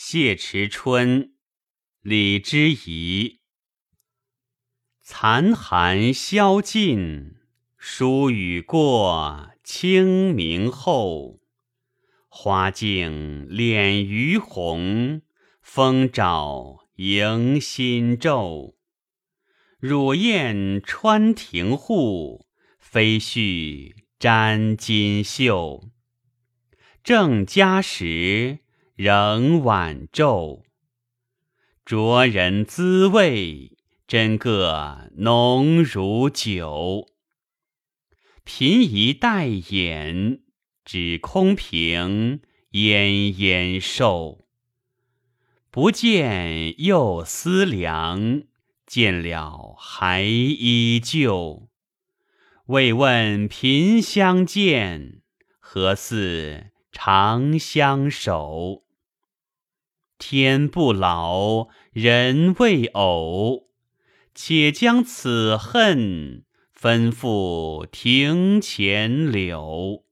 谢池春，李之仪。残寒宵尽，疏雨过，清明后。花径敛余红，风爪迎新昼。乳燕穿庭户，飞絮沾襟袖。正佳时，仍晚昼。灼人滋味，真个浓如酒。频移待眼。只空凭奄奄瘦，不见又思量，见了还依旧。未问频相见，何似长相守？天不老，人未偶，且将此恨吩咐庭前柳。